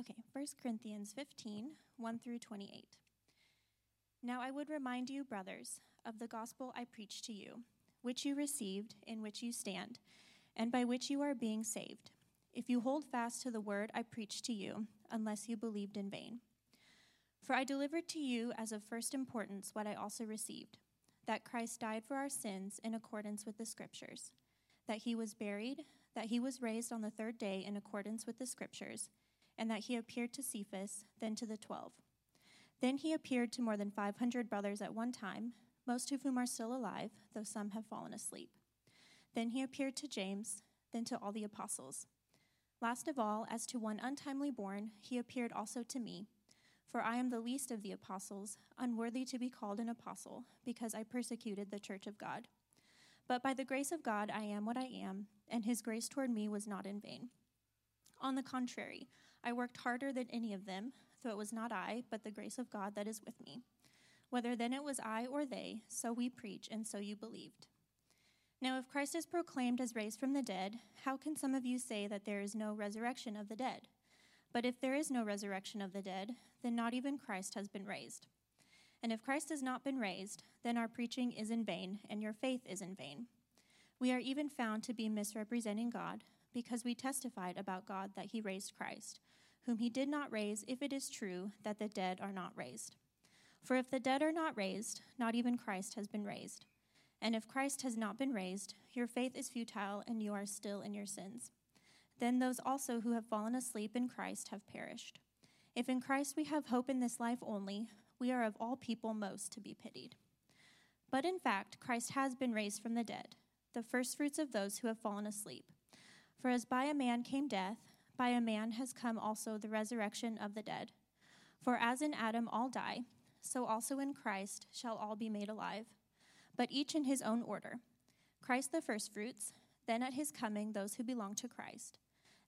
Okay, 1 Corinthians 15, 1 through 28. Now I would remind you, brothers, of the gospel I preached to you, which you received, in which you stand, and by which you are being saved, if you hold fast to the word I preached to you, unless you believed in vain. For I delivered to you as of first importance what I also received that Christ died for our sins in accordance with the Scriptures, that he was buried, that he was raised on the third day in accordance with the Scriptures, and that he appeared to Cephas, then to the twelve. Then he appeared to more than 500 brothers at one time, most of whom are still alive, though some have fallen asleep. Then he appeared to James, then to all the apostles. Last of all, as to one untimely born, he appeared also to me for I am the least of the apostles, unworthy to be called an apostle, because I persecuted the church of God. But by the grace of God I am what I am, and his grace toward me was not in vain. On the contrary, I worked harder than any of them, though it was not I, but the grace of God that is with me. Whether then it was I or they, so we preach, and so you believed. Now, if Christ is proclaimed as raised from the dead, how can some of you say that there is no resurrection of the dead? But if there is no resurrection of the dead, then not even Christ has been raised. And if Christ has not been raised, then our preaching is in vain, and your faith is in vain. We are even found to be misrepresenting God, because we testified about God that he raised Christ, whom he did not raise, if it is true that the dead are not raised. For if the dead are not raised, not even Christ has been raised. And if Christ has not been raised, your faith is futile, and you are still in your sins then those also who have fallen asleep in Christ have perished. If in Christ we have hope in this life only, we are of all people most to be pitied. But in fact, Christ has been raised from the dead, the firstfruits of those who have fallen asleep. For as by a man came death, by a man has come also the resurrection of the dead. For as in Adam all die, so also in Christ shall all be made alive, but each in his own order. Christ the firstfruits, then at his coming those who belong to Christ.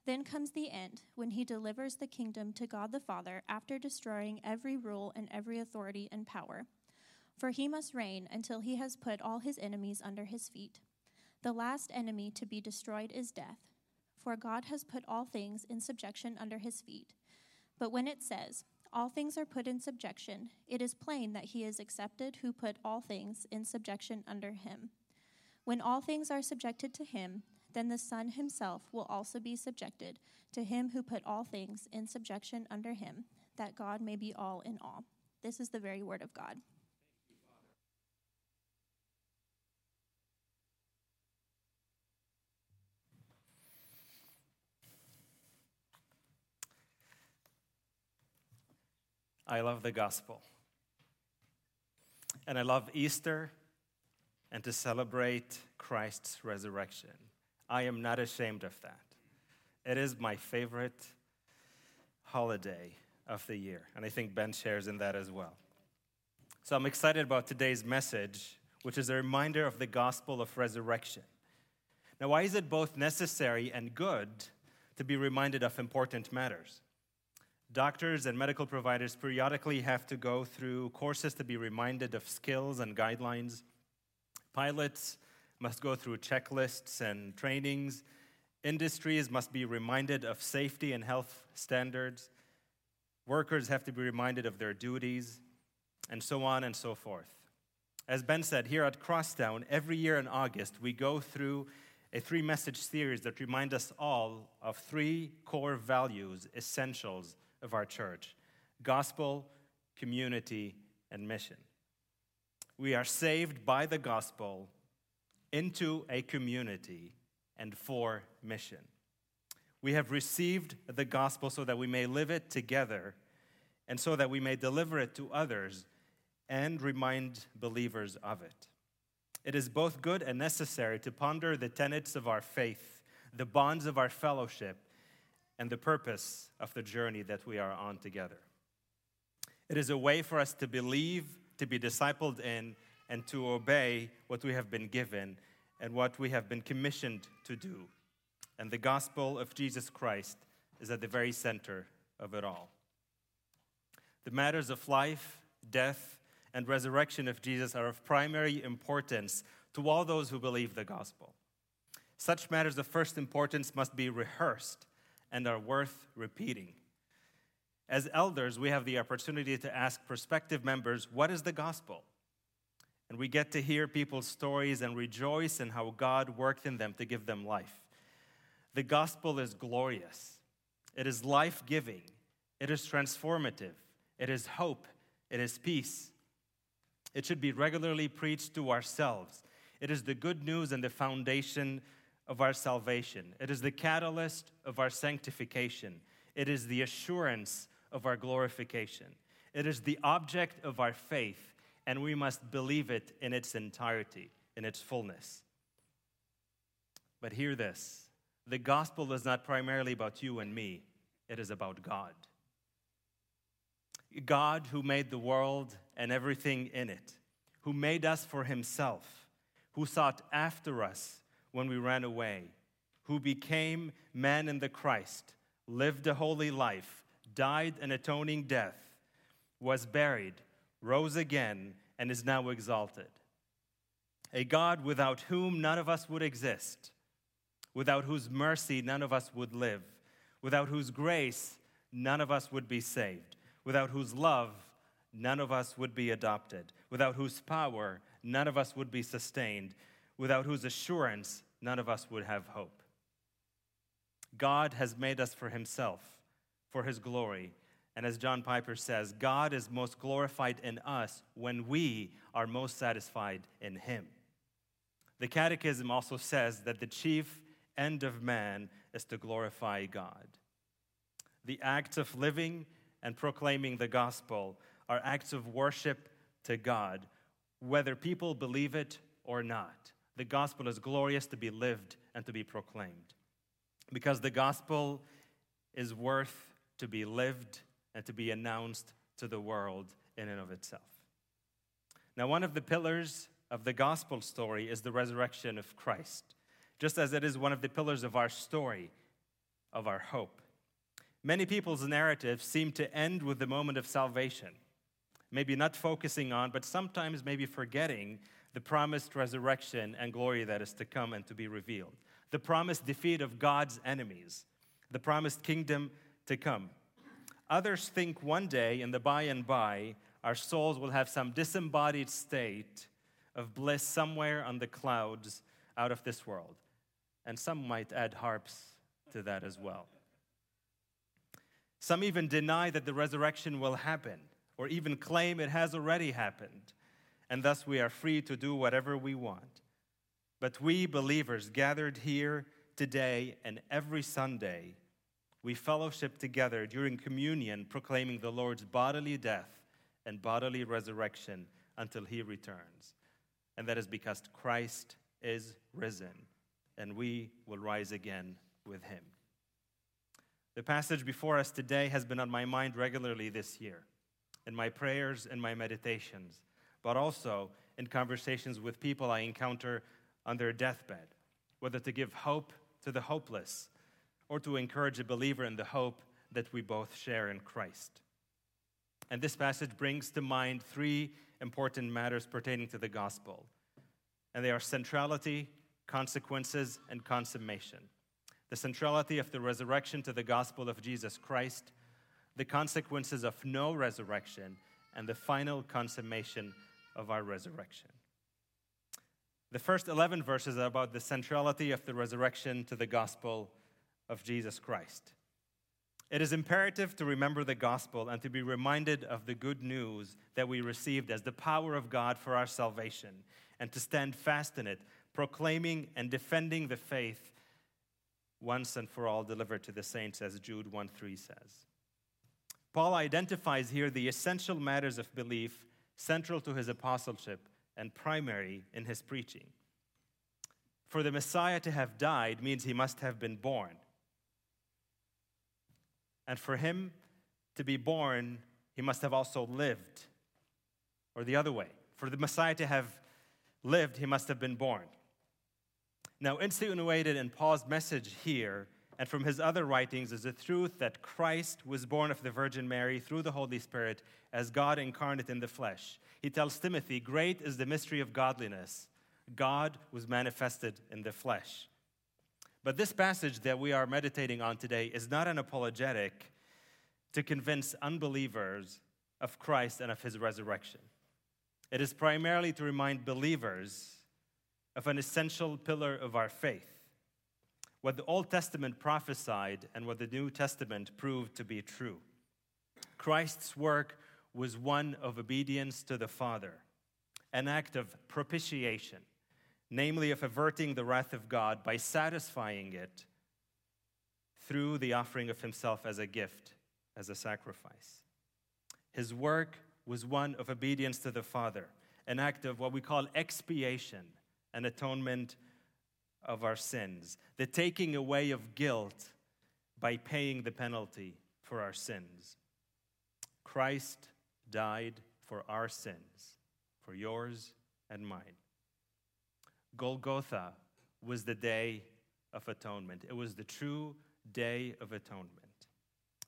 Then comes the end, when he delivers the kingdom to God the Father after destroying every rule and every authority and power. For he must reign until he has put all his enemies under his feet. The last enemy to be destroyed is death, for God has put all things in subjection under his feet. But when it says, all things are put in subjection, it is plain that he is accepted who put all things in subjection under him. When all things are subjected to him, then the Son himself will also be subjected to him who put all things in subjection under him, that God may be all in all. This is the very word of God. I love the gospel. And I love Easter and to celebrate Christ's resurrection. I am not ashamed of that. It is my favorite holiday of the year, and I think Ben shares in that as well. So I'm excited about today's message, which is a reminder of the gospel of resurrection. Now, why is it both necessary and good to be reminded of important matters? Doctors and medical providers periodically have to go through courses to be reminded of skills and guidelines. Pilots must go through checklists and trainings. Industries must be reminded of safety and health standards. Workers have to be reminded of their duties, and so on and so forth. As Ben said, here at Crosstown, every year in August, we go through a three message series that remind us all of three core values, essentials of our church gospel, community, and mission. We are saved by the gospel into a community and for mission. We have received the gospel so that we may live it together and so that we may deliver it to others and remind believers of it. It is both good and necessary to ponder the tenets of our faith, the bonds of our fellowship, and the purpose of the journey that we are on together. It is a way for us to believe, to be discipled in, and to obey what we have been given and what we have been commissioned to do. And the gospel of Jesus Christ is at the very center of it all. The matters of life, death, and resurrection of Jesus are of primary importance to all those who believe the gospel. Such matters of first importance must be rehearsed and are worth repeating. As elders, we have the opportunity to ask prospective members, What is the gospel? And we get to hear people's stories and rejoice in how God worked in them to give them life. The gospel is glorious, it is life giving, it is transformative, it is hope, it is peace. It should be regularly preached to ourselves. It is the good news and the foundation of our salvation. It is the catalyst of our sanctification. It is the assurance of our glorification. It is the object of our faith, and we must believe it in its entirety, in its fullness. But hear this the gospel is not primarily about you and me, it is about God. God who made the world and everything in it, who made us for himself, who sought after us when we ran away, who became man in the Christ, lived a holy life, died an atoning death, was buried, rose again, and is now exalted. A God without whom none of us would exist, without whose mercy none of us would live, without whose grace none of us would be saved, without whose love none of us would be adopted, without whose power none of us would be sustained, without whose assurance none of us would have hope. God has made us for himself, for his glory. And as John Piper says, God is most glorified in us when we are most satisfied in him. The Catechism also says that the chief end of man is to glorify God. The acts of living and proclaiming the gospel are acts of worship to God, whether people believe it or not. The gospel is glorious to be lived and to be proclaimed. Because the gospel is worth to be lived and to be announced to the world in and of itself. Now, one of the pillars of the gospel story is the resurrection of Christ, just as it is one of the pillars of our story, of our hope. Many people's narratives seem to end with the moment of salvation, maybe not focusing on, but sometimes maybe forgetting the promised resurrection and glory that is to come and to be revealed, the promised defeat of God's enemies, the promised kingdom to come. Others think one day in the by and by, our souls will have some disembodied state of bliss somewhere on the clouds out of this world. And some might add harps to that as well. Some even deny that the resurrection will happen, or even claim it has already happened and thus we are free to do whatever we want. But we believers gathered here today and every Sunday, we fellowship together during communion, proclaiming the Lord's bodily death and bodily resurrection until he returns. And that is because Christ is risen, and we will rise again with him. The passage before us today has been on my mind regularly this year, in my prayers and my meditations but also in conversations with people I encounter on their deathbed, whether to give hope to the hopeless or to encourage a believer in the hope that we both share in Christ. And this passage brings to mind three important matters pertaining to the gospel, and they are centrality, consequences, and consummation. The centrality of the resurrection to the gospel of Jesus Christ, the consequences of no resurrection, and the final consummation of our resurrection. The first 11 verses are about the centrality of the resurrection to the gospel of Jesus Christ. It is imperative to remember the gospel and to be reminded of the good news that we received as the power of God for our salvation and to stand fast in it, proclaiming and defending the faith once and for all delivered to the saints, as Jude 1 3 says. Paul identifies here the essential matters of belief central to his apostleship and primary in his preaching. For the Messiah to have died means he must have been born. And for him to be born, he must have also lived. Or the other way, for the Messiah to have lived, he must have been born. Now, insinuated in Paul's message here and from his other writings is the truth that Christ was born of the Virgin Mary through the Holy Spirit as God incarnate in the flesh. He tells Timothy, Great is the mystery of godliness. God was manifested in the flesh. But this passage that we are meditating on today is not an apologetic to convince unbelievers of Christ and of his resurrection. It is primarily to remind believers of an essential pillar of our faith. What the Old Testament prophesied and what the New Testament proved to be true. Christ's work was one of obedience to the Father, an act of propitiation, namely of averting the wrath of God by satisfying it through the offering of himself as a gift, as a sacrifice. His work was one of obedience to the Father, an act of what we call expiation, an atonement of our sins, the taking away of guilt by paying the penalty for our sins. Christ died for our sins, for yours and mine. Golgotha was the day of atonement, it was the true day of atonement.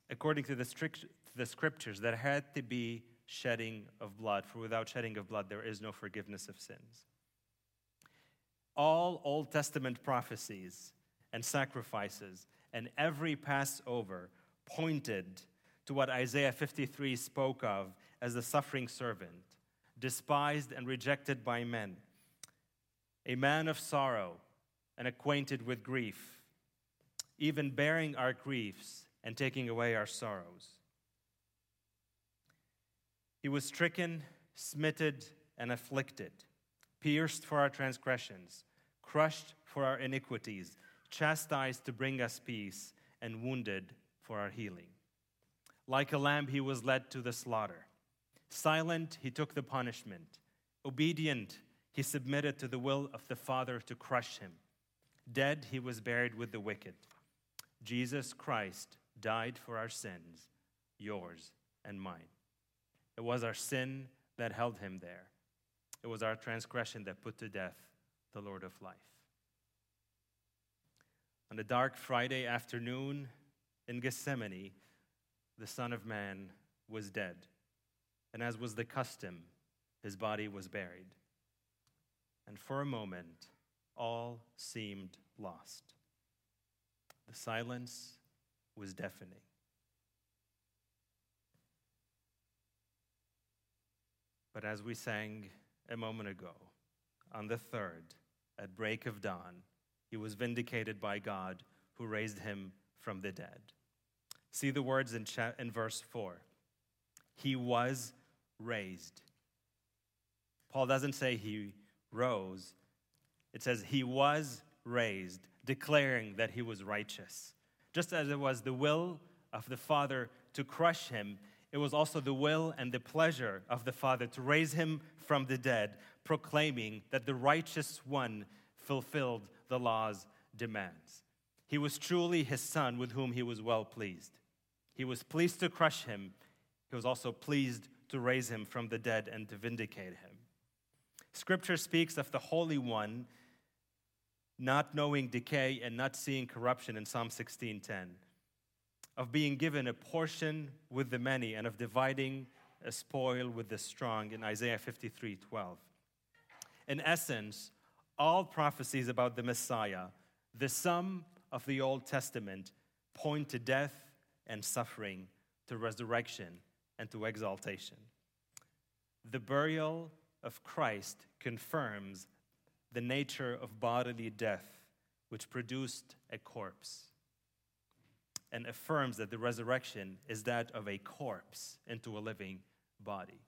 According to the, strict, the scriptures, there had to be shedding of blood, for without shedding of blood, there is no forgiveness of sins. All Old Testament prophecies and sacrifices and every Passover pointed to what Isaiah 53 spoke of as the suffering servant, despised and rejected by men, a man of sorrow and acquainted with grief, even bearing our griefs and taking away our sorrows. He was stricken, smitten, and afflicted, pierced for our transgressions, crushed for our iniquities, chastised to bring us peace, and wounded for our healing. Like a lamb, he was led to the slaughter. Silent, he took the punishment. Obedient, he submitted to the will of the Father to crush him. Dead, he was buried with the wicked. Jesus Christ died for our sins, yours and mine. It was our sin that held him there. It was our transgression that put to death the Lord of life. On a dark Friday afternoon in Gethsemane, the Son of Man was dead. And as was the custom, his body was buried. And for a moment, all seemed lost. The silence was deafening. But as we sang a moment ago, on the third, at break of dawn, he was vindicated by God who raised him from the dead. See the words in, cha- in verse 4. He was raised. Paul doesn't say he rose, it says he was raised, declaring that he was righteous. Just as it was the will of the Father to crush him, it was also the will and the pleasure of the Father to raise him from the dead, proclaiming that the righteous one fulfilled the law's demands. He was truly his son with whom he was well pleased. He was pleased to crush him, he was also pleased to raise him from the dead and to vindicate him. Scripture speaks of the Holy One not knowing decay and not seeing corruption in Psalm 16:10 of being given a portion with the many and of dividing a spoil with the strong in Isaiah 53 12. In essence, all prophecies about the Messiah, the sum of the Old Testament, point to death and suffering, to resurrection and to exaltation. The burial of Christ confirms the nature of bodily death, which produced a corpse and affirms that the resurrection is that of a corpse into a living body.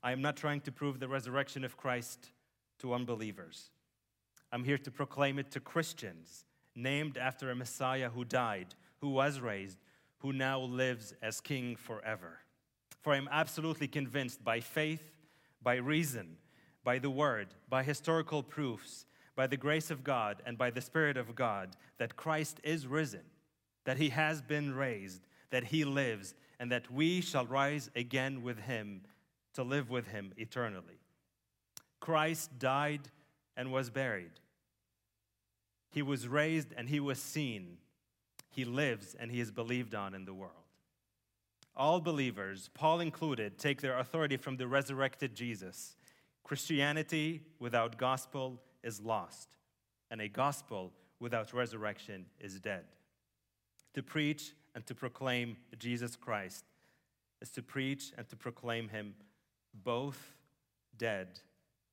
I am not trying to prove the resurrection of Christ to unbelievers. I'm here to proclaim it to Christians, named after a Messiah who died, who was raised, who now lives as king forever. For I am absolutely convinced by faith, by reason, by the word, by historical proofs, by the grace of God, and by the Spirit of God that Christ is risen that he has been raised, that he lives, and that we shall rise again with him to live with him eternally. Christ died and was buried. He was raised and he was seen. He lives and he is believed on in the world. All believers, Paul included, take their authority from the resurrected Jesus. Christianity without gospel is lost, and a gospel without resurrection is dead. To preach and to proclaim Jesus Christ is to preach and to proclaim him both dead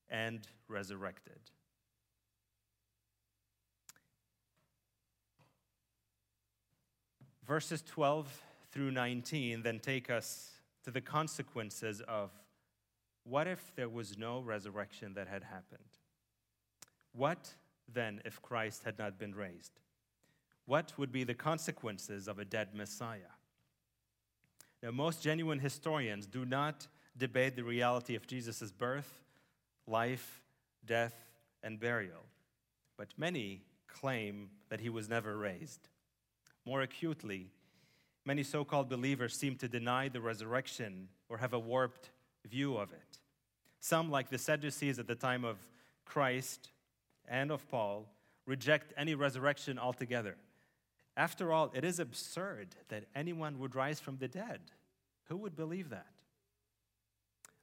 and resurrected. Verses 12 through 19 then take us to the consequences of what if there was no resurrection that had happened? What then if Christ had not been raised? What would be the consequences of a dead Messiah? Now, most genuine historians do not debate the reality of Jesus' birth, life, death, and burial, but many claim that he was never raised. More acutely, many so called believers seem to deny the resurrection or have a warped view of it. Some, like the Sadducees at the time of Christ and of Paul, reject any resurrection altogether. After all, it is absurd that anyone would rise from the dead. Who would believe that?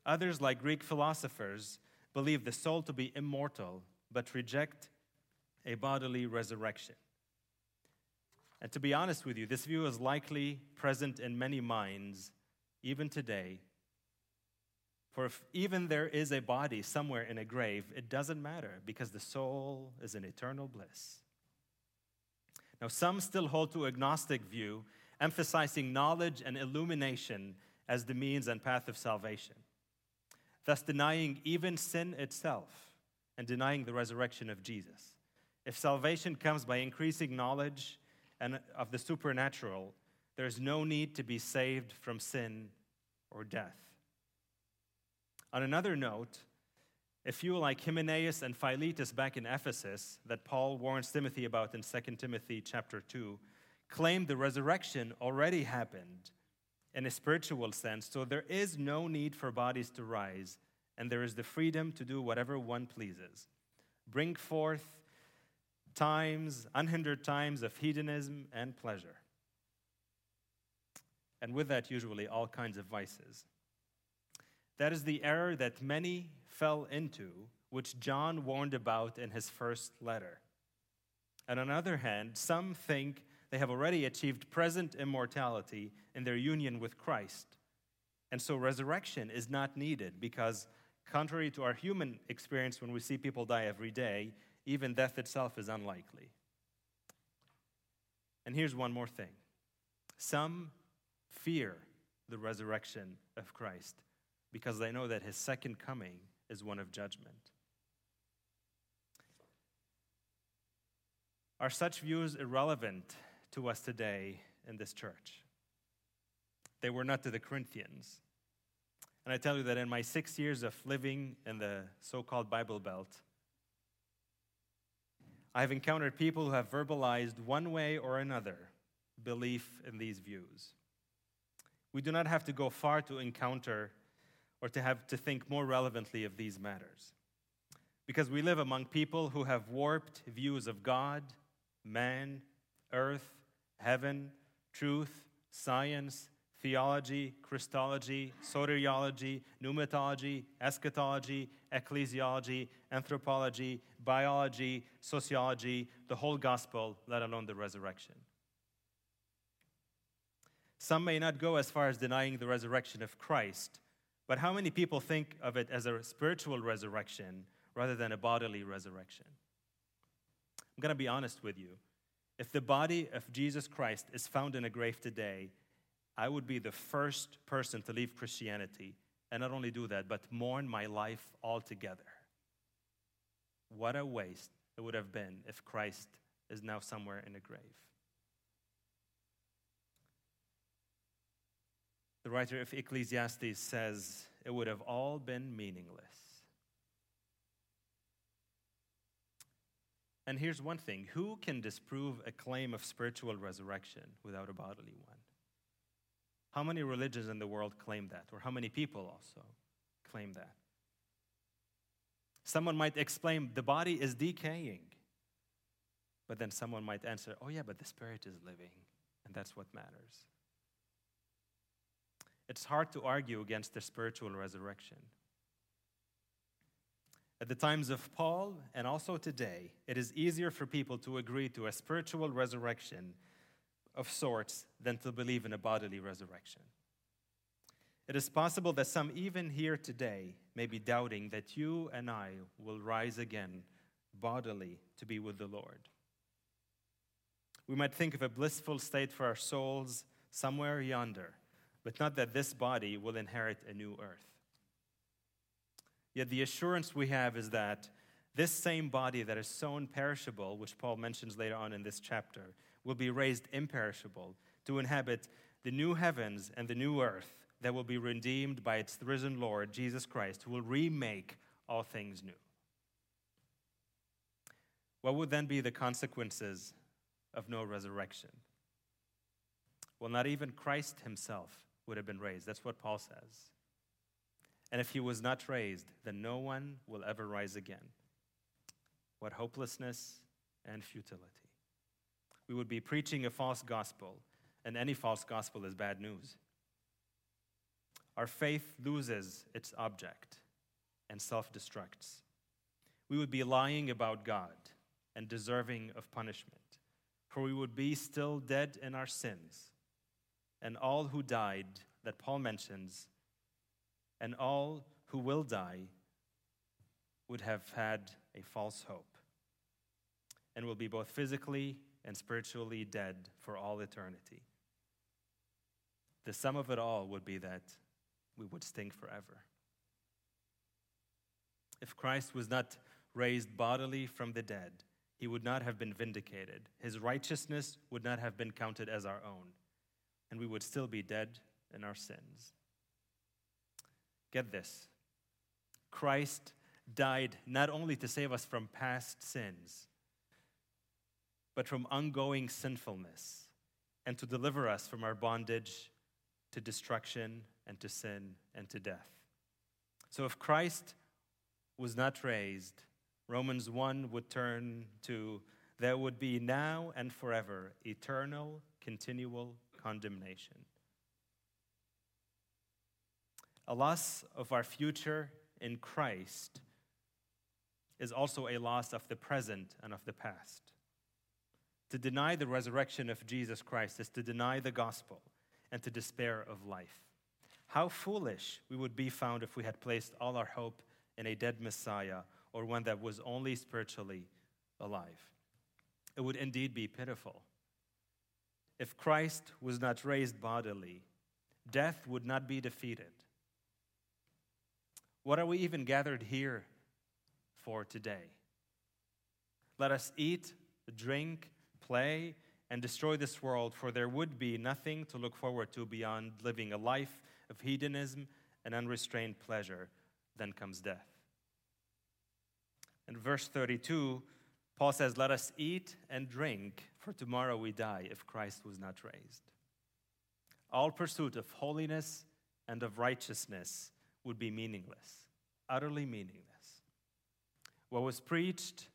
Others, like Greek philosophers, believe the soul to be immortal, but reject a bodily resurrection. And to be honest with you, this view is likely present in many minds, even today. For if even there is a body somewhere in a grave, it doesn't matter because the soul is in eternal bliss. Now, some still hold to a Gnostic view, emphasizing knowledge and illumination as the means and path of salvation, thus denying even sin itself and denying the resurrection of Jesus. If salvation comes by increasing knowledge and of the supernatural, there's no need to be saved from sin or death. On another note, a few like Hymenaeus and Philetus back in Ephesus that Paul warns Timothy about in 2 Timothy chapter 2 claim the resurrection already happened in a spiritual sense, so there is no need for bodies to rise, and there is the freedom to do whatever one pleases. Bring forth times, unhindered times of hedonism and pleasure. And with that, usually all kinds of vices. That is the error that many fell into, which John warned about in his first letter. And on the other hand, some think they have already achieved present immortality in their union with Christ. And so resurrection is not needed because, contrary to our human experience when we see people die every day, even death itself is unlikely. And here's one more thing some fear the resurrection of Christ because they know that his second coming is one of judgment. Are such views irrelevant to us today in this church? They were not to the Corinthians. And I tell you that in my six years of living in the so called Bible Belt, I have encountered people who have verbalized one way or another belief in these views. We do not have to go far to encounter or to have to think more relevantly of these matters. Because we live among people who have warped views of God, man, earth, heaven, truth, science, theology, Christology, soteriology, pneumatology, eschatology, ecclesiology, anthropology, biology, sociology, the whole gospel, let alone the resurrection. Some may not go as far as denying the resurrection of Christ, but how many people think of it as a spiritual resurrection rather than a bodily resurrection? I'm going to be honest with you. If the body of Jesus Christ is found in a grave today, I would be the first person to leave Christianity and not only do that, but mourn my life altogether. What a waste it would have been if Christ is now somewhere in a grave. The writer of Ecclesiastes says it would have all been meaningless. And here's one thing who can disprove a claim of spiritual resurrection without a bodily one? How many religions in the world claim that? Or how many people also claim that? Someone might explain the body is decaying. But then someone might answer, oh, yeah, but the spirit is living, and that's what matters. It's hard to argue against the spiritual resurrection. At the times of Paul and also today, it is easier for people to agree to a spiritual resurrection of sorts than to believe in a bodily resurrection. It is possible that some, even here today, may be doubting that you and I will rise again bodily to be with the Lord. We might think of a blissful state for our souls somewhere yonder, but not that this body will inherit a new earth. Yet the assurance we have is that this same body that is so imperishable, which Paul mentions later on in this chapter, will be raised imperishable to inhabit the new heavens and the new earth that will be redeemed by its risen Lord, Jesus Christ, who will remake all things new. What would then be the consequences of no resurrection? Well, not even Christ himself would have been raised. That's what Paul says. And if he was not raised, then no one will ever rise again. What hopelessness and futility. We would be preaching a false gospel, and any false gospel is bad news. Our faith loses its object and self destructs. We would be lying about God and deserving of punishment, for we would be still dead in our sins. And all who died, that Paul mentions, and all who will die would have had a false hope and will be both physically and spiritually dead for all eternity. The sum of it all would be that we would stink forever. If Christ was not raised bodily from the dead, he would not have been vindicated. His righteousness would not have been counted as our own, and we would still be dead in our sins. Get this Christ died not only to save us from past sins, but from ongoing sinfulness and to deliver us from our bondage to destruction and to sin and to death. So if Christ was not raised, Romans 1 would turn to there would be now and forever eternal, continual condemnation. A loss of our future in Christ is also a loss of the present and of the past. To deny the resurrection of Jesus Christ is to deny the gospel and to despair of life. How foolish we would be found if we had placed all our hope in a dead Messiah or one that was only spiritually alive. It would indeed be pitiful. If Christ was not raised bodily, death would not be defeated. What are we even gathered here for today? Let us eat, drink, play, and destroy this world, for there would be nothing to look forward to beyond living a life of hedonism and unrestrained pleasure. Then comes death. In verse 32, Paul says, Let us eat and drink, for tomorrow we die if Christ was not raised. All pursuit of holiness and of righteousness would be meaningless, utterly meaningless. What was preached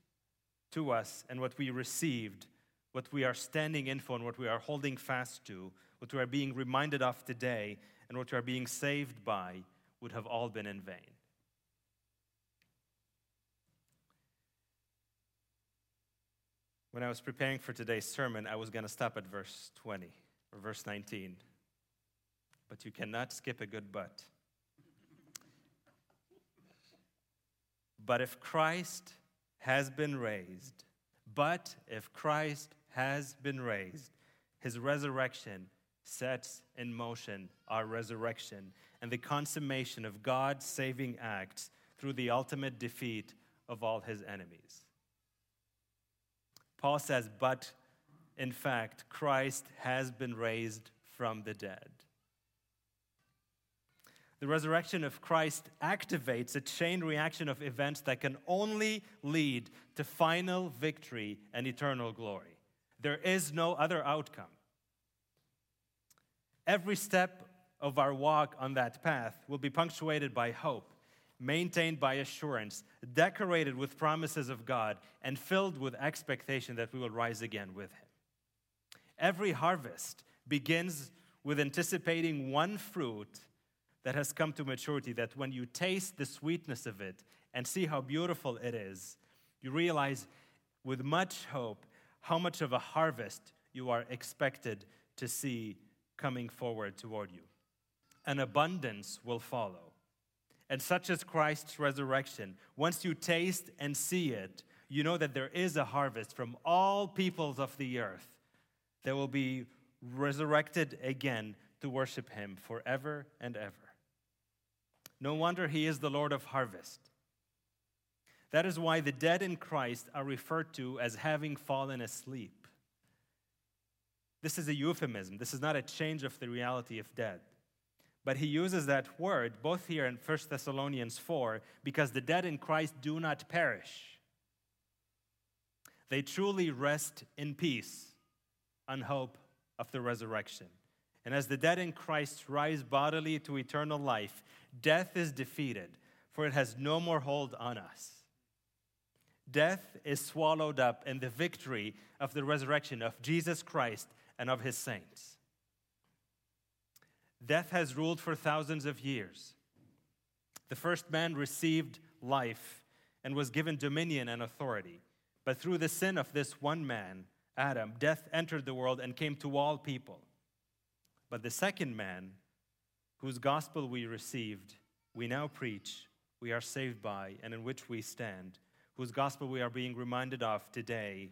to us and what we received, what we are standing in for and what we are holding fast to, what we are being reminded of today, and what we are being saved by would have all been in vain. When I was preparing for today's sermon, I was going to stop at verse 20 or verse 19. But you cannot skip a good but. But if Christ has been raised, but if Christ has been raised, his resurrection sets in motion our resurrection and the consummation of God's saving acts through the ultimate defeat of all his enemies. Paul says, but in fact, Christ has been raised from the dead. The resurrection of Christ activates a chain reaction of events that can only lead to final victory and eternal glory. There is no other outcome. Every step of our walk on that path will be punctuated by hope, maintained by assurance, decorated with promises of God, and filled with expectation that we will rise again with Him. Every harvest begins with anticipating one fruit that has come to maturity, that when you taste the sweetness of it and see how beautiful it is, you realize with much hope how much of a harvest you are expected to see coming forward toward you. An abundance will follow. And such is Christ's resurrection. Once you taste and see it, you know that there is a harvest from all peoples of the earth that will be resurrected again to worship him forever and ever. No wonder he is the Lord of harvest. That is why the dead in Christ are referred to as having fallen asleep. This is a euphemism. This is not a change of the reality of death. But he uses that word both here in 1 Thessalonians 4 because the dead in Christ do not perish. They truly rest in peace on hope of the resurrection. And as the dead in Christ rise bodily to eternal life, death is defeated, for it has no more hold on us. Death is swallowed up in the victory of the resurrection of Jesus Christ and of his saints. Death has ruled for thousands of years. The first man received life and was given dominion and authority. But through the sin of this one man, Adam, death entered the world and came to all people. But the second man, whose gospel we received, we now preach, we are saved by, and in which we stand, whose gospel we are being reminded of today,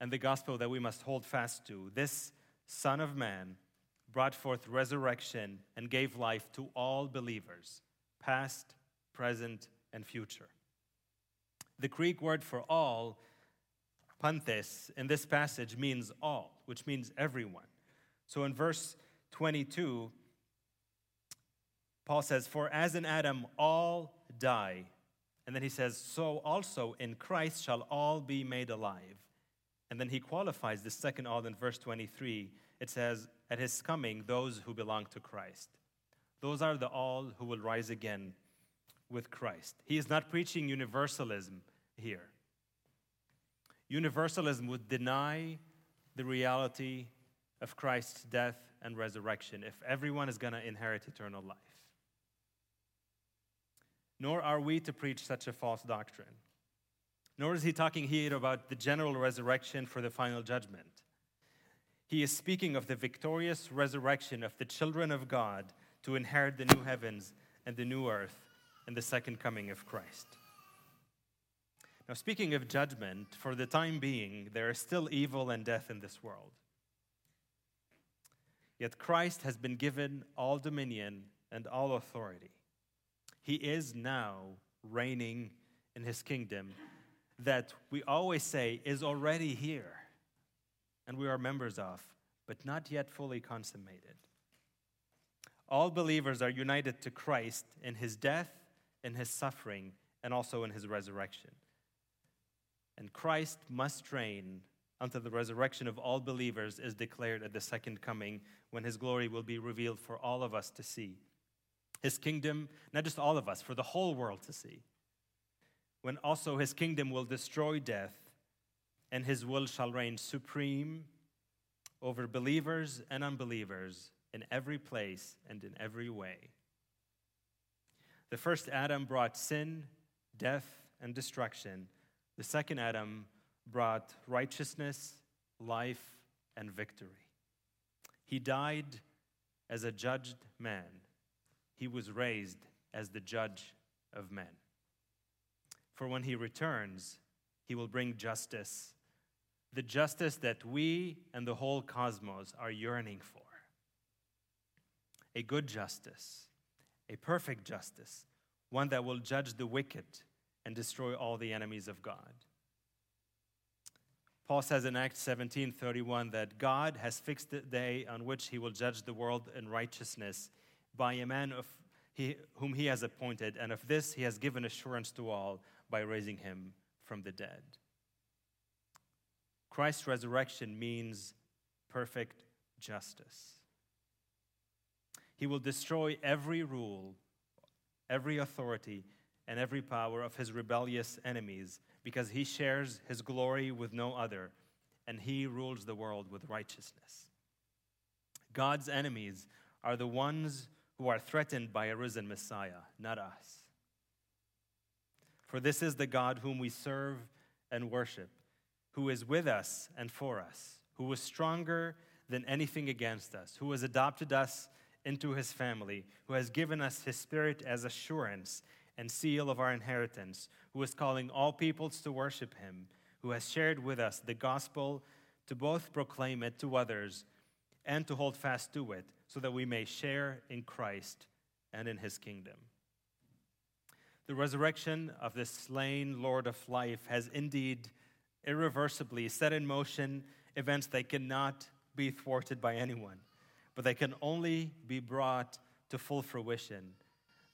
and the gospel that we must hold fast to. This Son of Man brought forth resurrection and gave life to all believers, past, present, and future. The Greek word for all, pantes, in this passage means all, which means everyone. So in verse 22, Paul says, For as in Adam all die, and then he says, So also in Christ shall all be made alive. And then he qualifies the second all in verse 23. It says, At his coming, those who belong to Christ. Those are the all who will rise again with Christ. He is not preaching universalism here. Universalism would deny the reality of Christ's death and resurrection if everyone is going to inherit eternal life. Nor are we to preach such a false doctrine. Nor is he talking here about the general resurrection for the final judgment. He is speaking of the victorious resurrection of the children of God to inherit the new heavens and the new earth and the second coming of Christ. Now, speaking of judgment, for the time being, there is still evil and death in this world. Yet Christ has been given all dominion and all authority. He is now reigning in his kingdom that we always say is already here and we are members of, but not yet fully consummated. All believers are united to Christ in his death, in his suffering, and also in his resurrection. And Christ must reign until the resurrection of all believers is declared at the second coming, when his glory will be revealed for all of us to see. His kingdom, not just all of us, for the whole world to see when also his kingdom will destroy death and his will shall reign supreme over believers and unbelievers in every place and in every way. The first Adam brought sin, death, and destruction. The second Adam brought righteousness, life, and victory. He died as a judged man, he was raised as the judge of men. For when he returns, he will bring justice, the justice that we and the whole cosmos are yearning for. A good justice, a perfect justice, one that will judge the wicked and destroy all the enemies of God. Paul says in Acts 17:31 that God has fixed the day on which he will judge the world in righteousness by a man of he, whom he has appointed, and of this he has given assurance to all by raising him from the dead. Christ's resurrection means perfect justice. He will destroy every rule, every authority, and every power of his rebellious enemies because he shares his glory with no other and he rules the world with righteousness. God's enemies are the ones who are threatened by a risen Messiah, not us. For this is the God whom we serve and worship. Who is with us and for us, who was stronger than anything against us, who has adopted us into his family, who has given us his spirit as assurance and seal of our inheritance, who is calling all peoples to worship him, who has shared with us the gospel to both proclaim it to others and to hold fast to it, so that we may share in Christ and in his kingdom. The resurrection of this slain Lord of life has indeed irreversibly set in motion events that cannot be thwarted by anyone, but they can only be brought to full fruition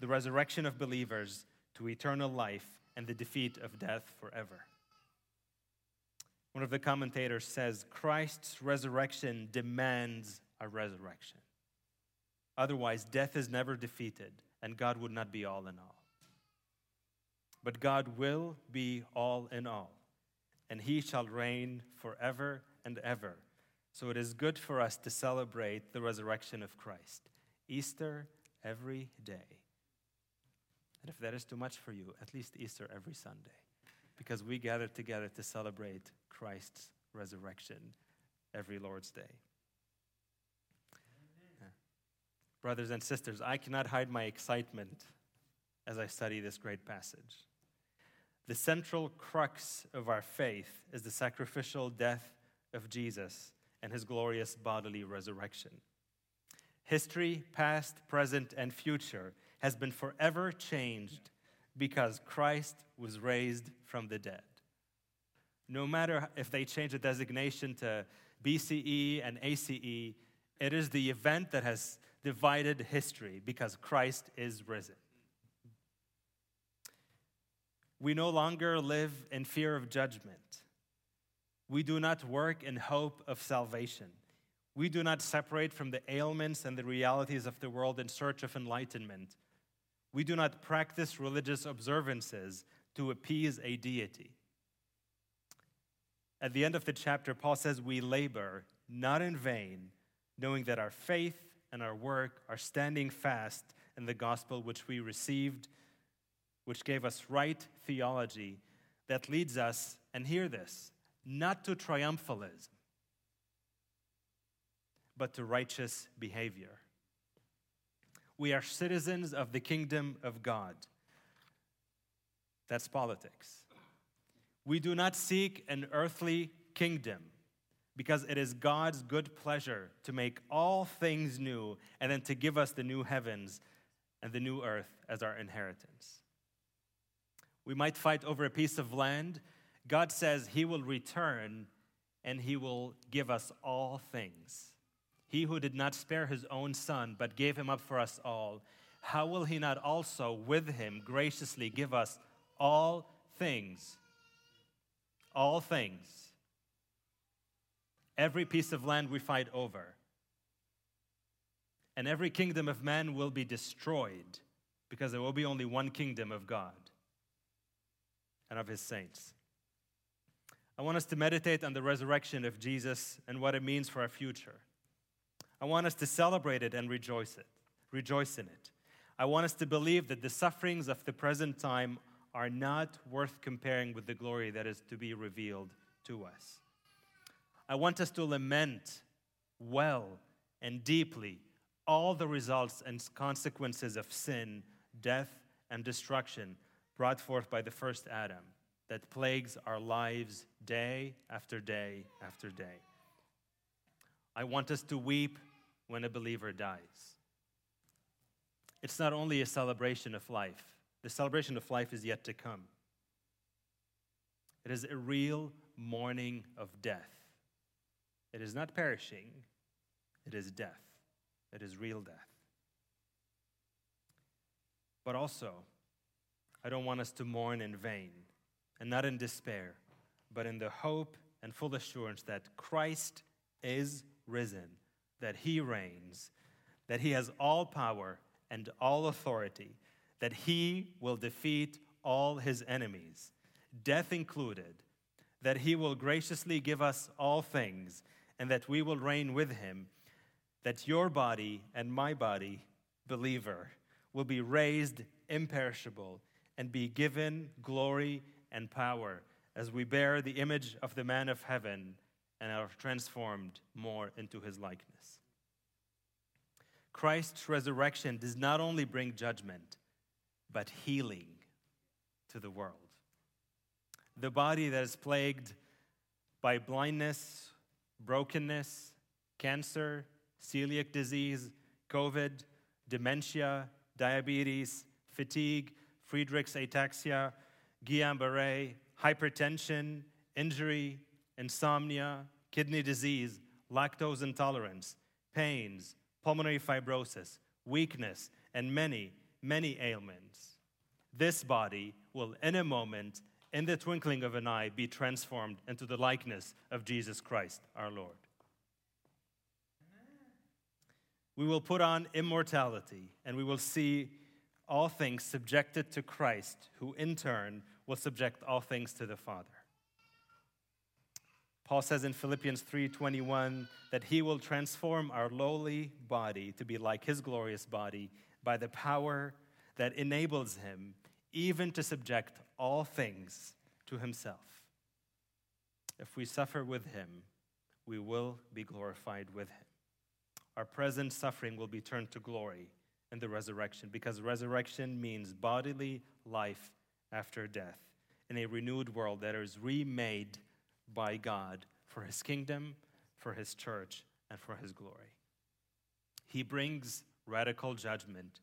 the resurrection of believers to eternal life and the defeat of death forever. One of the commentators says Christ's resurrection demands a resurrection. Otherwise, death is never defeated, and God would not be all in all. But God will be all in all, and he shall reign forever and ever. So it is good for us to celebrate the resurrection of Christ. Easter every day. And if that is too much for you, at least Easter every Sunday, because we gather together to celebrate Christ's resurrection every Lord's Day. Yeah. Brothers and sisters, I cannot hide my excitement as I study this great passage. The central crux of our faith is the sacrificial death of Jesus and his glorious bodily resurrection. History, past, present, and future, has been forever changed because Christ was raised from the dead. No matter if they change the designation to BCE and ACE, it is the event that has divided history because Christ is risen. We no longer live in fear of judgment. We do not work in hope of salvation. We do not separate from the ailments and the realities of the world in search of enlightenment. We do not practice religious observances to appease a deity. At the end of the chapter, Paul says, We labor not in vain, knowing that our faith and our work are standing fast in the gospel which we received, which gave us right theology that leads us, and hear this, not to triumphalism, but to righteous behavior. We are citizens of the kingdom of God. That's politics. We do not seek an earthly kingdom because it is God's good pleasure to make all things new and then to give us the new heavens and the new earth as our inheritance. We might fight over a piece of land. God says He will return and He will give us all things. He who did not spare his own son, but gave him up for us all, how will he not also with him graciously give us all things? All things. Every piece of land we fight over, and every kingdom of man will be destroyed because there will be only one kingdom of God and of his saints. I want us to meditate on the resurrection of Jesus and what it means for our future. I want us to celebrate it and rejoice it, rejoice in it. I want us to believe that the sufferings of the present time are not worth comparing with the glory that is to be revealed to us. I want us to lament well and deeply all the results and consequences of sin, death, and destruction brought forth by the first Adam that plagues our lives day after day after day. I want us to weep when a believer dies. It's not only a celebration of life, the celebration of life is yet to come. It is a real mourning of death. It is not perishing, it is death. It is real death. But also, I don't want us to mourn in vain and not in despair, but in the hope and full assurance that Christ is risen that he reigns, that he has all power and all authority, that he will defeat all his enemies, death included, that he will graciously give us all things, and that we will reign with him, that your body and my body, believer, will be raised imperishable and be given glory and power as we bear the image of the man of heaven and are transformed more into his likeness. Christ's resurrection does not only bring judgment, but healing to the world. The body that is plagued by blindness, brokenness, cancer, celiac disease, COVID, dementia, diabetes, fatigue, Friedreich's ataxia, Guillain Barre, hypertension, injury, insomnia, kidney disease, lactose intolerance, pains, pulmonary fibrosis, weakness, and many, many ailments. This body will, in a moment, in the twinkling of an eye, be transformed into the likeness of Jesus Christ, our Lord. We will put on immortality, and we will see all things subjected to Christ, who in turn will subject all things to the Father. Paul says in Philippians 3:21 that he will transform our lowly body to be like his glorious body by the power that enables him even to subject all things to himself. If we suffer with him, we will be glorified with him. Our present suffering will be turned to glory in the resurrection because resurrection means bodily life after death in a renewed world that is remade by God for his kingdom, for his church, and for his glory. He brings radical judgment,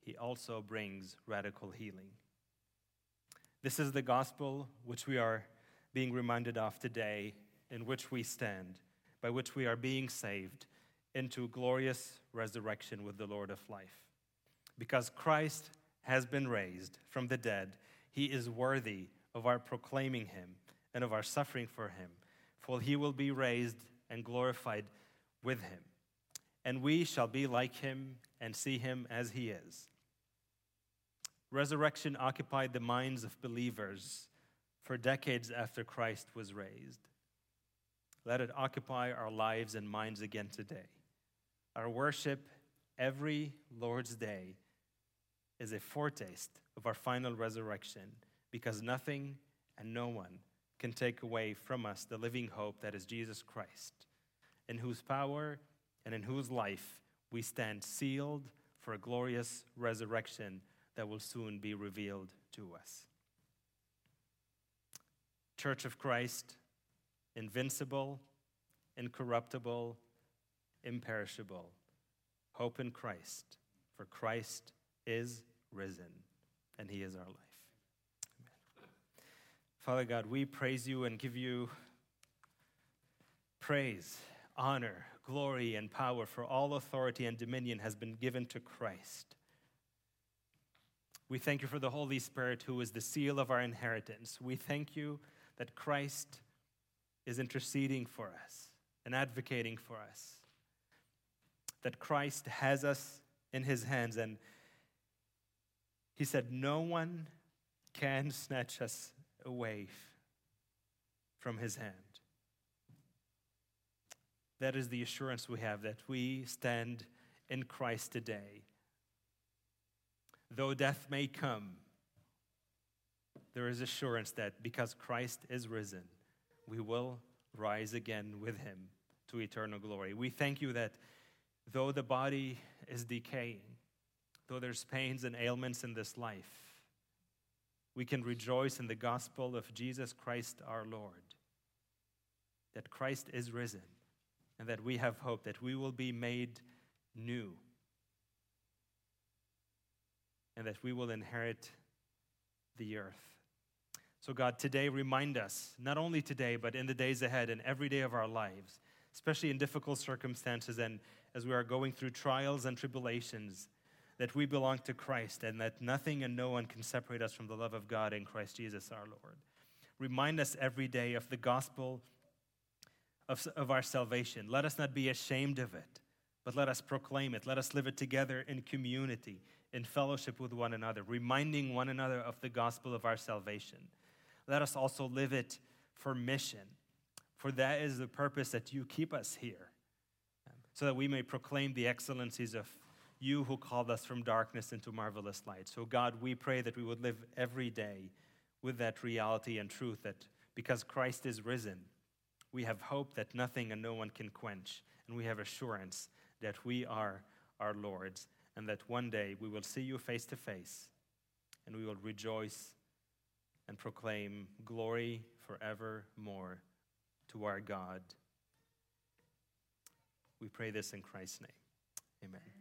he also brings radical healing. This is the gospel which we are being reminded of today, in which we stand, by which we are being saved into glorious resurrection with the Lord of life. Because Christ has been raised from the dead, he is worthy of our proclaiming him and of our suffering for him, for he will be raised and glorified with him. And we shall be like him and see him as he is. Resurrection occupied the minds of believers for decades after Christ was raised. Let it occupy our lives and minds again today. Our worship every Lord's Day is a foretaste of our final resurrection because nothing and no one can take away from us the living hope that is Jesus Christ, in whose power and in whose life we stand sealed for a glorious resurrection that will soon be revealed to us. Church of Christ, invincible, incorruptible, imperishable. Hope in Christ, for Christ is risen and he is our life. Father God, we praise you and give you praise, honor, glory, and power, for all authority and dominion has been given to Christ. We thank you for the Holy Spirit, who is the seal of our inheritance. We thank you that Christ is interceding for us and advocating for us, that Christ has us in his hands. And he said, No one can snatch us away from his hand. That is the assurance we have that we stand in Christ today. Though death may come, there is assurance that because Christ is risen, we will rise again with him to eternal glory. We thank you that though the body is decaying, though there's pains and ailments in this life, we can rejoice in the gospel of Jesus Christ our Lord, that Christ is risen, and that we have hope that we will be made new, and that we will inherit the earth. So, God, today remind us, not only today, but in the days ahead and every day of our lives, especially in difficult circumstances and as we are going through trials and tribulations that we belong to Christ and that nothing and no one can separate us from the love of God in Christ Jesus our Lord. Remind us every day of the gospel of, of our salvation. Let us not be ashamed of it, but let us proclaim it. Let us live it together in community, in fellowship with one another, reminding one another of the gospel of our salvation. Let us also live it for mission, for that is the purpose that you keep us here, so that we may proclaim the excellencies of you who called us from darkness into marvelous light. So, God, we pray that we would live every day with that reality and truth that Because Christ is risen, we have hope that nothing and no one can quench, and we have assurance that we are our Lord's, and that one day we will see you face to face, and we will rejoice and proclaim glory forevermore to our God. We pray this in Christ's name. Amen.